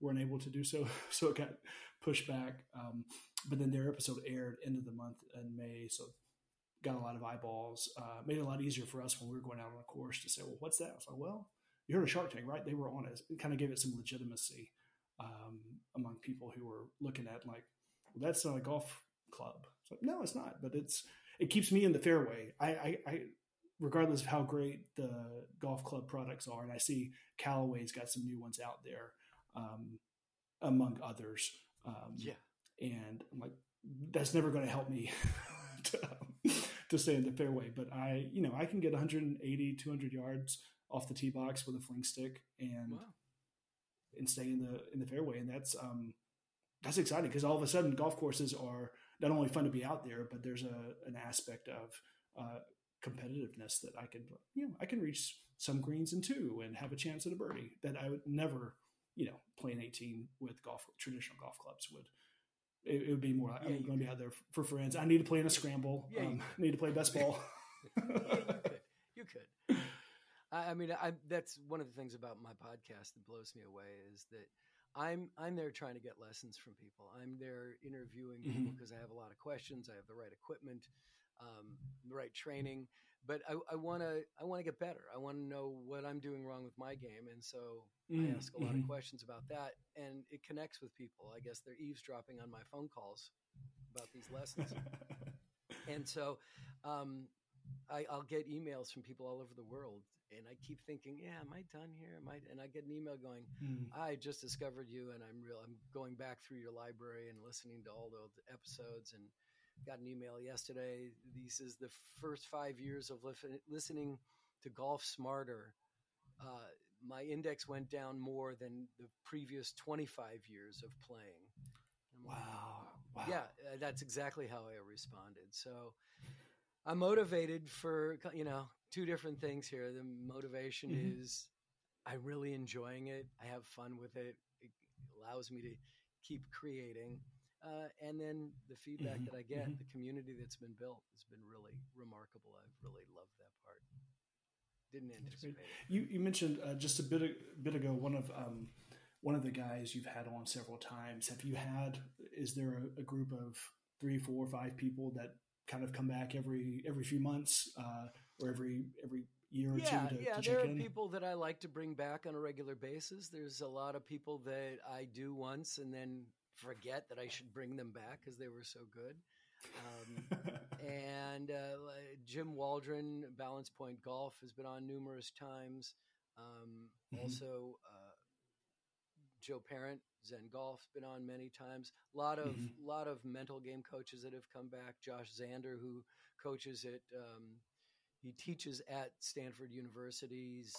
Speaker 3: weren't able to do so, so it got pushed back. Um, but then their episode aired end of the month in May, so got a lot of eyeballs. Uh, made it a lot easier for us when we were going out on a course to say, "Well, what's that?" I was like, "Well, you heard of Shark Tank, right? They were on it. It kind of gave it some legitimacy um, among people who were looking at like, well, that's not a golf club. It's like, no, it's not. But it's it keeps me in the fairway. I, I, I regardless of how great the golf club products are, and I see Callaway's got some new ones out there, um, among others. Um,
Speaker 1: Yeah.
Speaker 3: and I'm like, that's never going to help me to, to stay in the fairway. But I, you know, I can get 180, 200 yards off the tee box with a fling stick and
Speaker 1: Wow.
Speaker 3: and stay in the in the fairway, and that's um that's exciting because all of a sudden golf courses are not only fun to be out there, but there's a an aspect of uh, competitiveness that I can you know I can reach some greens in two and have a chance at a birdie that I would never you know play an 18 with golf traditional golf clubs would. It, it would be more.
Speaker 1: Yeah,
Speaker 3: I'm going to be out there for friends. I need to play in a scramble.
Speaker 1: Yeah,
Speaker 3: um, I need to play best ball.
Speaker 1: yeah, you could. You could. I, I mean, I, that's one of the things about my podcast that blows me away is that I'm I'm there trying to get lessons from people. I'm there interviewing people because I have a lot of questions. I have the right equipment, um, the right training, but I, I want to I want to get better. I want to know what I'm doing wrong with my game, and so I
Speaker 3: Mm,
Speaker 1: ask a lot
Speaker 3: mhm.
Speaker 1: of questions about that, and it connects with people. I guess they're eavesdropping on my phone calls about these lessons and so um, I, I'll get emails from people all over the world, and I keep thinking, "Yeah, am I done here? Am I?" And I get an email going,
Speaker 3: Mm.
Speaker 1: "I just discovered you, and I'm real. I'm going back through your library and listening to all the episodes, and got an email yesterday. This is the first five years of lif- listening to Golf Smarter. Uh, my index went down more than the previous 25 years of playing.
Speaker 3: Wow. Wow.
Speaker 1: yeah, uh, that's exactly how I responded. So, I'm motivated for you know two different things here. The motivation mm-hmm. is I'm really enjoying it. I have fun with it. It allows me to keep creating. Uh, and then the feedback mm-hmm. that I get, mm-hmm. the community that's been built has been really remarkable. I've really loved that part. Didn't anticipate.
Speaker 3: You you mentioned uh, just a bit a bit ago one of um, one of the guys you've had on several times. Have you had? Is there a, a group of three, four, five people that kind of come back every every few months uh, or every every year or
Speaker 1: yeah,
Speaker 3: two to,
Speaker 1: yeah,
Speaker 3: to
Speaker 1: there are
Speaker 3: in?
Speaker 1: people that I like to bring back on a regular basis. There's a lot of people that I do once and then forget that I should bring them back because they were so good. Um, and uh, Jim Waldron, Balance Point Golf, has been on numerous times. Um, mm-hmm. Also, uh, Joe Parent, Zen Golf's been on many times. A lot of mm-hmm. lot of mental game coaches that have come back. Josh Zander, who coaches at um, he teaches at Stanford University's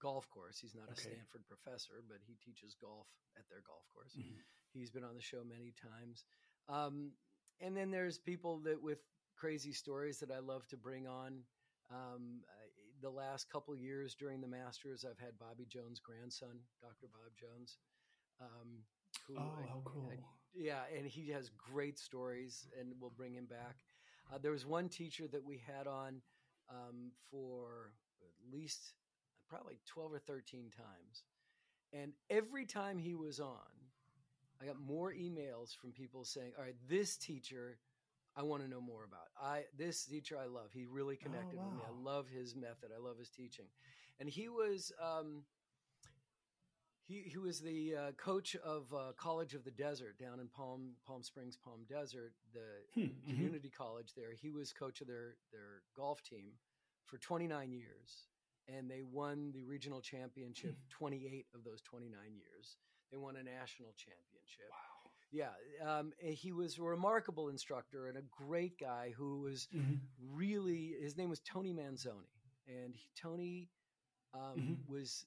Speaker 1: golf course. He's not okay. a Stanford professor, but he teaches golf at their golf course. Mm-hmm. He's been on the show many times. Um, and then there's people that with crazy stories that I love to bring on. Um, the last couple years during the Masters, I've had Bobby Jones' grandson, Dr. Bob Jones. Um,
Speaker 3: who, oh, how cool! I,
Speaker 1: yeah, and he has great stories, and we'll bring him back. Uh, there was one teacher that we had on um, for at least probably 12 or 13 times. And every time he was on, I got more emails from people saying, "All right, this teacher I want to know more about. I this teacher I love. He really oh, connected oh, wow. with me. I love his method. I love his teaching." And he was um, he, he was the uh, coach of uh, College of the Desert down in Palm Palm Springs, Palm Desert, the hmm, mm-hmm. community college there. He was coach of their their golf team for 29 years, and they won the regional championship hmm. 28 of those 29 years. They won a national championship.
Speaker 3: Wow.
Speaker 1: Yeah, um, he was a remarkable instructor and a great guy who was mm-hmm. really. His name was Tony Manzoni, and he, Tony um, mm-hmm. was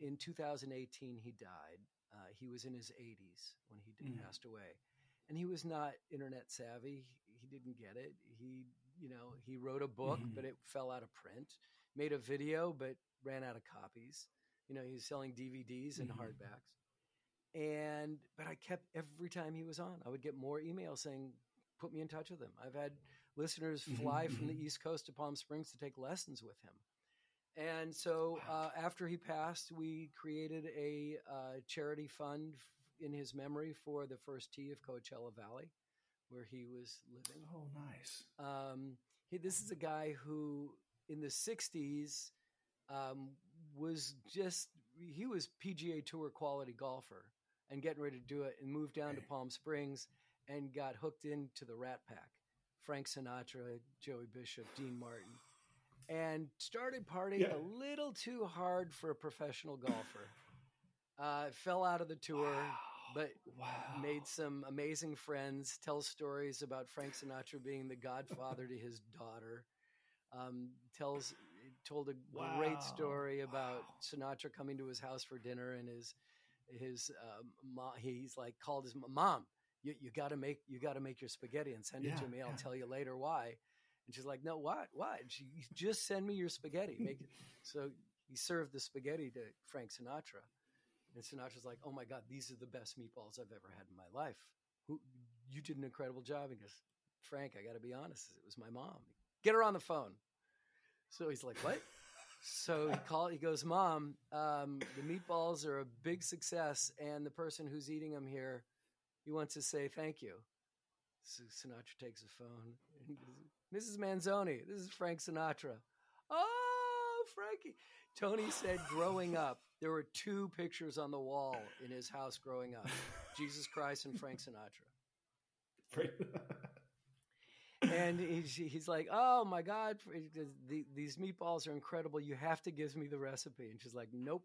Speaker 1: in 2018 he died. Uh, he was in his 80s when he did, mm. passed away, and he was not internet savvy. He, didn't get it. He, you know, he wrote a book, mm. but it fell out of print. Made a video, but ran out of copies. You know, he was selling DVDs and mm. hardbacks. And but I kept every time he was on, I would get more emails saying, "Put me in touch with him." I've had listeners fly mm-hmm. from the East Coast to Palm Springs to take lessons with him and so uh, after he passed, we created a uh, charity fund in his memory for the first tee of Coachella Valley, where he was living.
Speaker 3: Oh, nice.
Speaker 1: Um, he, this is a guy who, in the '60s, um, was just he was PGA Tour quality golfer and getting ready to do it, and moved down to Palm Springs and got hooked into the Rat Pack. Frank Sinatra, Joey Bishop, Dean Martin and started partying yeah. a little too hard for a professional golfer. Uh, fell out of the tour, wow. but wow. made some amazing friends. Tells stories about Frank Sinatra being the godfather to his daughter. Um, tells told a wow. great story about Sinatra coming to his house for dinner and his his uh, mom. He's like called his mom. You, you got to make you got to make your spaghetti and send yeah, it to me. I'll yeah. tell you later why. And she's like, no, what? What? And she just send me your spaghetti. Make it. So he served the spaghetti to Frank Sinatra. And Sinatra's like, oh my God, these are the best meatballs I've ever had in my life. Who, you did an incredible job. He goes, Frank, I got to be honest. It was my mom. Get her on the phone. So he's like, what? So he called, he goes, mom, um, the meatballs are a big success. And the person who's eating them here, he wants to say thank you. So Sinatra takes the phone and goes, Mrs. Manzoni, this is Frank Sinatra. Oh, Frankie. Tony said growing up, there were two pictures on the wall in his house growing up Jesus Christ and Frank Sinatra. And he's, he's like, oh my God, these meatballs are incredible. You have to give me the recipe. And she's like, nope.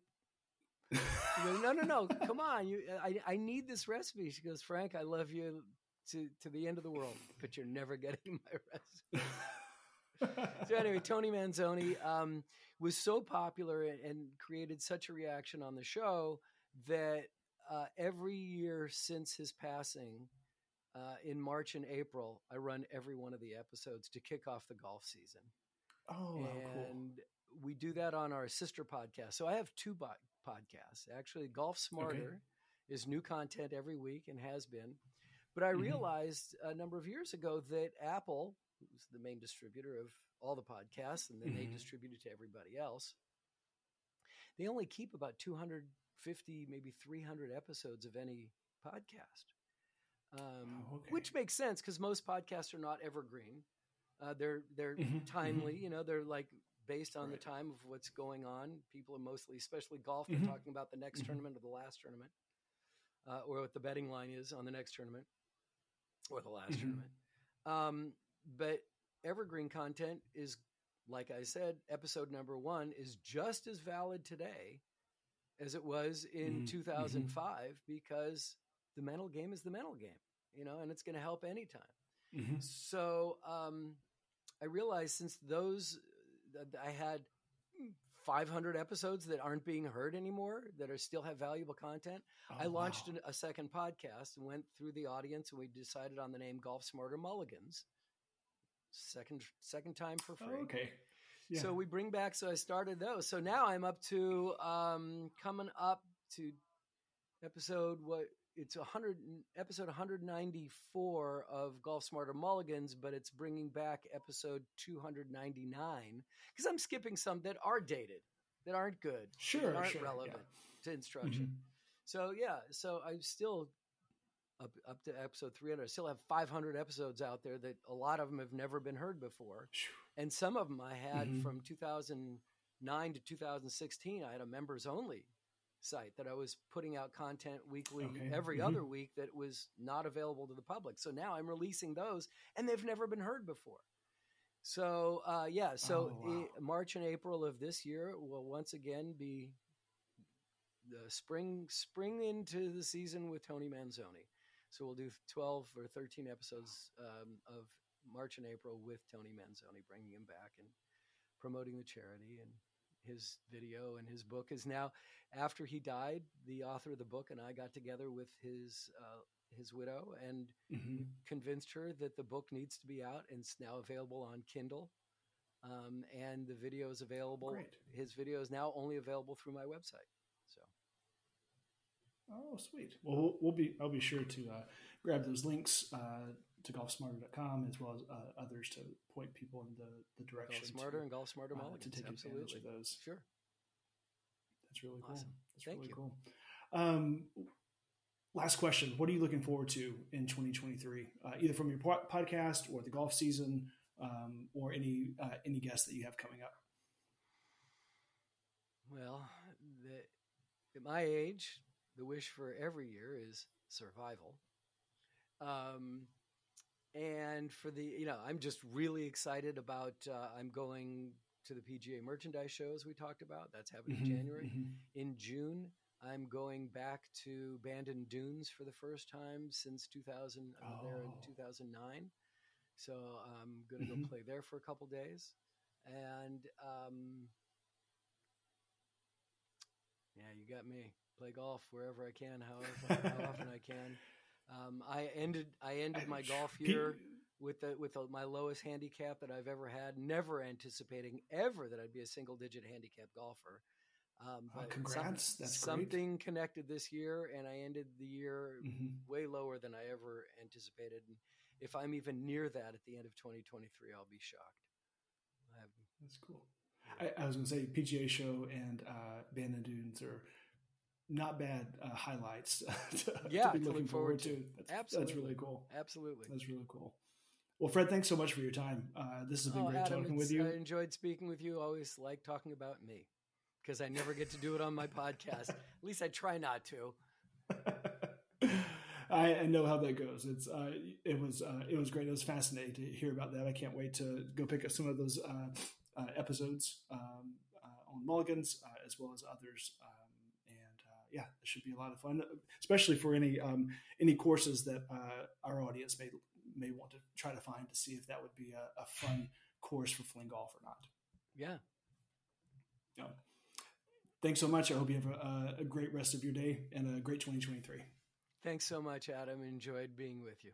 Speaker 1: Goes, no, no, no. Come on. You, I, I need this recipe. She goes, Frank, I love you to, to the end of the world, but you're never getting my recipe. so anyway, Tony Manzoni um, was so popular and, and, created such a reaction on the show that uh, every year since his passing, uh, in March and April, I run every one of the episodes to kick off the golf season.
Speaker 3: Oh,
Speaker 1: and cool. we do that on our sister podcast. So I have two bo- podcasts. Actually, Golf Smarter okay. is new content every week and has been. But I mm-hmm. realized a number of years ago that Apple, who's the main distributor of all the podcasts, and then mm-hmm. they distribute it to everybody else, they only keep about 250, maybe 300 episodes of any podcast. Um, oh, okay. Which makes sense because most podcasts are not evergreen. Uh, they're they're mm-hmm. timely. Mm-hmm. You know, they're like based on right. the time of what's going on. People are mostly, especially golf, mm-hmm. talking about the next mm-hmm. tournament or the last tournament, uh, or what the betting line is on the next tournament or the last mm-hmm. tournament. Um, but evergreen content is, like I said, episode number one is just as valid today as it was in mm-hmm. 2005 because the mental game is the mental game, you know, and it's going to help anytime. Mm-hmm. So um, I realized since those, I had 500 episodes that aren't being heard anymore that are still have valuable content. Oh, I launched wow. a second podcast and went through the audience and we decided on the name Golf Smarter Mulligans. Second second time for free.
Speaker 3: Oh, okay.
Speaker 1: Yeah. So we bring back so I started those. So now I'm up to um coming up to episode what it's 100 episode 194 of golf smarter mulligans but it's bringing back episode 299 because i'm skipping some that are dated that aren't good
Speaker 3: sure
Speaker 1: aren't
Speaker 3: sure,
Speaker 1: relevant yeah. to instruction mm-hmm. so yeah so i'm still up, up to episode 300 i still have 500 episodes out there that a lot of them have never been heard before and some of them i had mm-hmm. from 2009 to 2016 i had a members only site that I was putting out content weekly okay. every mm-hmm. other week that was not available to the public. So now I'm releasing those and they've never been heard before. So uh, yeah, so oh, wow. March and April of this year will once again be the spring spring into the season with Tony Manzoni. So we'll do 12 or 13 episodes um, of March and April with Tony Manzoni, bringing him back and promoting the charity and his video and his book is now after he died the author of the book and i got together with his uh, his widow and mm-hmm. convinced her that the book needs to be out and it's now available on kindle um, and the video is available Great. his video is now only available through my website so
Speaker 3: Oh, sweet. Well, we'll be. I'll be sure to uh, grab those links uh, to golfsmarter.com as well as uh, others to point people in the, the direction.
Speaker 1: Golf Smarter
Speaker 3: to,
Speaker 1: and Golf Smarter uh,
Speaker 3: to take
Speaker 1: Absolutely.
Speaker 3: advantage of those.
Speaker 1: Sure.
Speaker 3: That's really
Speaker 1: awesome.
Speaker 3: cool. That's
Speaker 1: Thank
Speaker 3: really
Speaker 1: you.
Speaker 3: cool. Um, last question: What are you looking forward to in 2023, uh, either from your po- podcast or the golf season, um, or any uh, any guests that you have coming up?
Speaker 1: Well, the, at my age, the wish for every year is survival. Um, and for the, you know, I'm just really excited about. Uh, I'm going to the PGA merchandise show as we talked about. That's happening mm-hmm, in January. Mm-hmm. In June, I'm going back to Bandon Dunes for the first time since 2000. I'm oh. there in 2009, so I'm going to mm-hmm. go play there for a couple days, and um, yeah, you got me play golf wherever I can, however how often I can. Um, I ended I ended my golf year with the, with the, my lowest handicap that I've ever had, never anticipating ever that I'd be a single digit handicap golfer. Um,
Speaker 3: but oh, congrats! Some, That's
Speaker 1: something
Speaker 3: great.
Speaker 1: connected this year, and I ended the year mm-hmm. way lower than I ever anticipated. And if I'm even near that at the end of 2023, I'll be shocked.
Speaker 3: That's cool. I, I was going to say PGA show and uh, Bandon Dunes are not bad uh, highlights to,
Speaker 1: yeah,
Speaker 3: to be looking forward, forward to.
Speaker 1: to. That's, Absolutely.
Speaker 3: That's really cool.
Speaker 1: Absolutely.
Speaker 3: That's really cool. Well, Fred, thanks so much for your time. Uh, this has been
Speaker 1: oh,
Speaker 3: great
Speaker 1: Adam,
Speaker 3: talking with you.
Speaker 1: I enjoyed speaking with you. Always like talking about me because I never get to do it on my podcast. At least I try not to.
Speaker 3: I, I, know how that goes. It's uh, it was uh, it was great. It was fascinating to hear about that. I can't wait to go pick up some of those uh, uh episodes um, uh, on Mulligans as well as others. Yeah, it should be a lot of fun, especially for any um, any courses that uh, our audience may may want to try to find to see if that would be a, a fun course for fling golf or not.
Speaker 1: Yeah.
Speaker 3: Yeah. Thanks so much. I hope you have a, a great rest of your day and a great 2023.
Speaker 1: Thanks so much, Adam. Enjoyed being with you.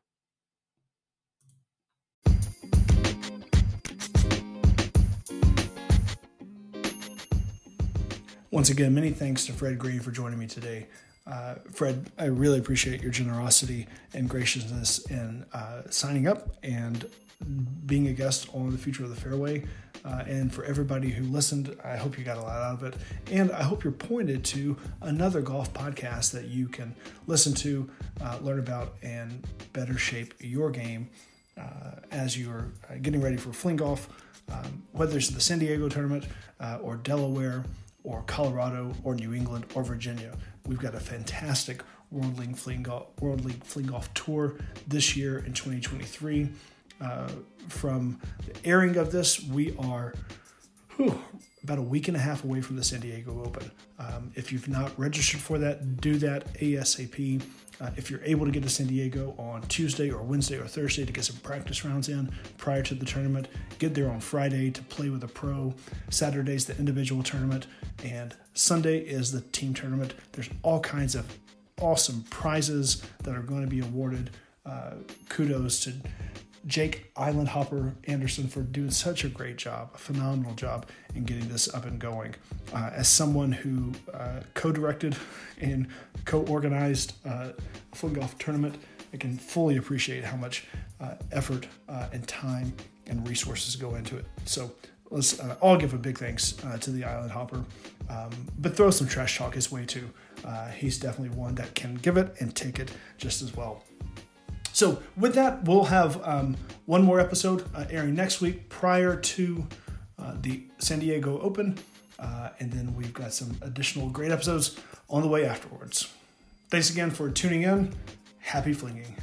Speaker 3: Once again, many thanks to Fred Greene for joining me today. Uh, Fred, I really appreciate your generosity and graciousness in uh, signing up and being a guest on the future of the fairway. Uh, and for everybody who listened, I hope you got a lot out of it. And I hope you're pointed to another golf podcast that you can listen to, uh, learn about, and better shape your game uh, as you're uh, getting ready for fling golf, um, whether it's the San Diego tournament or Delaware or Colorado or New England or Virginia. We've got a fantastic World League Fling Golf, World League Fling Golf Tour this year in 2023. Uh, from the airing of this, we are whew, about a week and a half away from the San Diego Open. Um, if you've not registered for that, do that ASAP. Uh, if you're able to get to San Diego on Tuesday or Wednesday or Thursday to get some practice rounds in prior to the tournament, get there on Friday to play with a pro. Saturday's the individual tournament, and Sunday is the team tournament. There's all kinds of awesome prizes that are going to be awarded. Uh, kudos to Jake Island Hopper Anderson for doing such a great job, a phenomenal job in getting this up and going. Uh, as someone who uh, co directed and co organized uh, a fling golf tournament, I can fully appreciate how much uh, effort uh, and time and resources go into it. So let's uh, all give a big thanks to the Island Hopper, um, but throw some trash talk his way too. he's definitely one that can give it and take it just as well. So, with that, we'll have um, one more episode uh, airing next week prior to uh, the San Diego Open. Uh, and then we've got some additional great episodes on the way afterwards. Thanks again for tuning in. Happy flinging.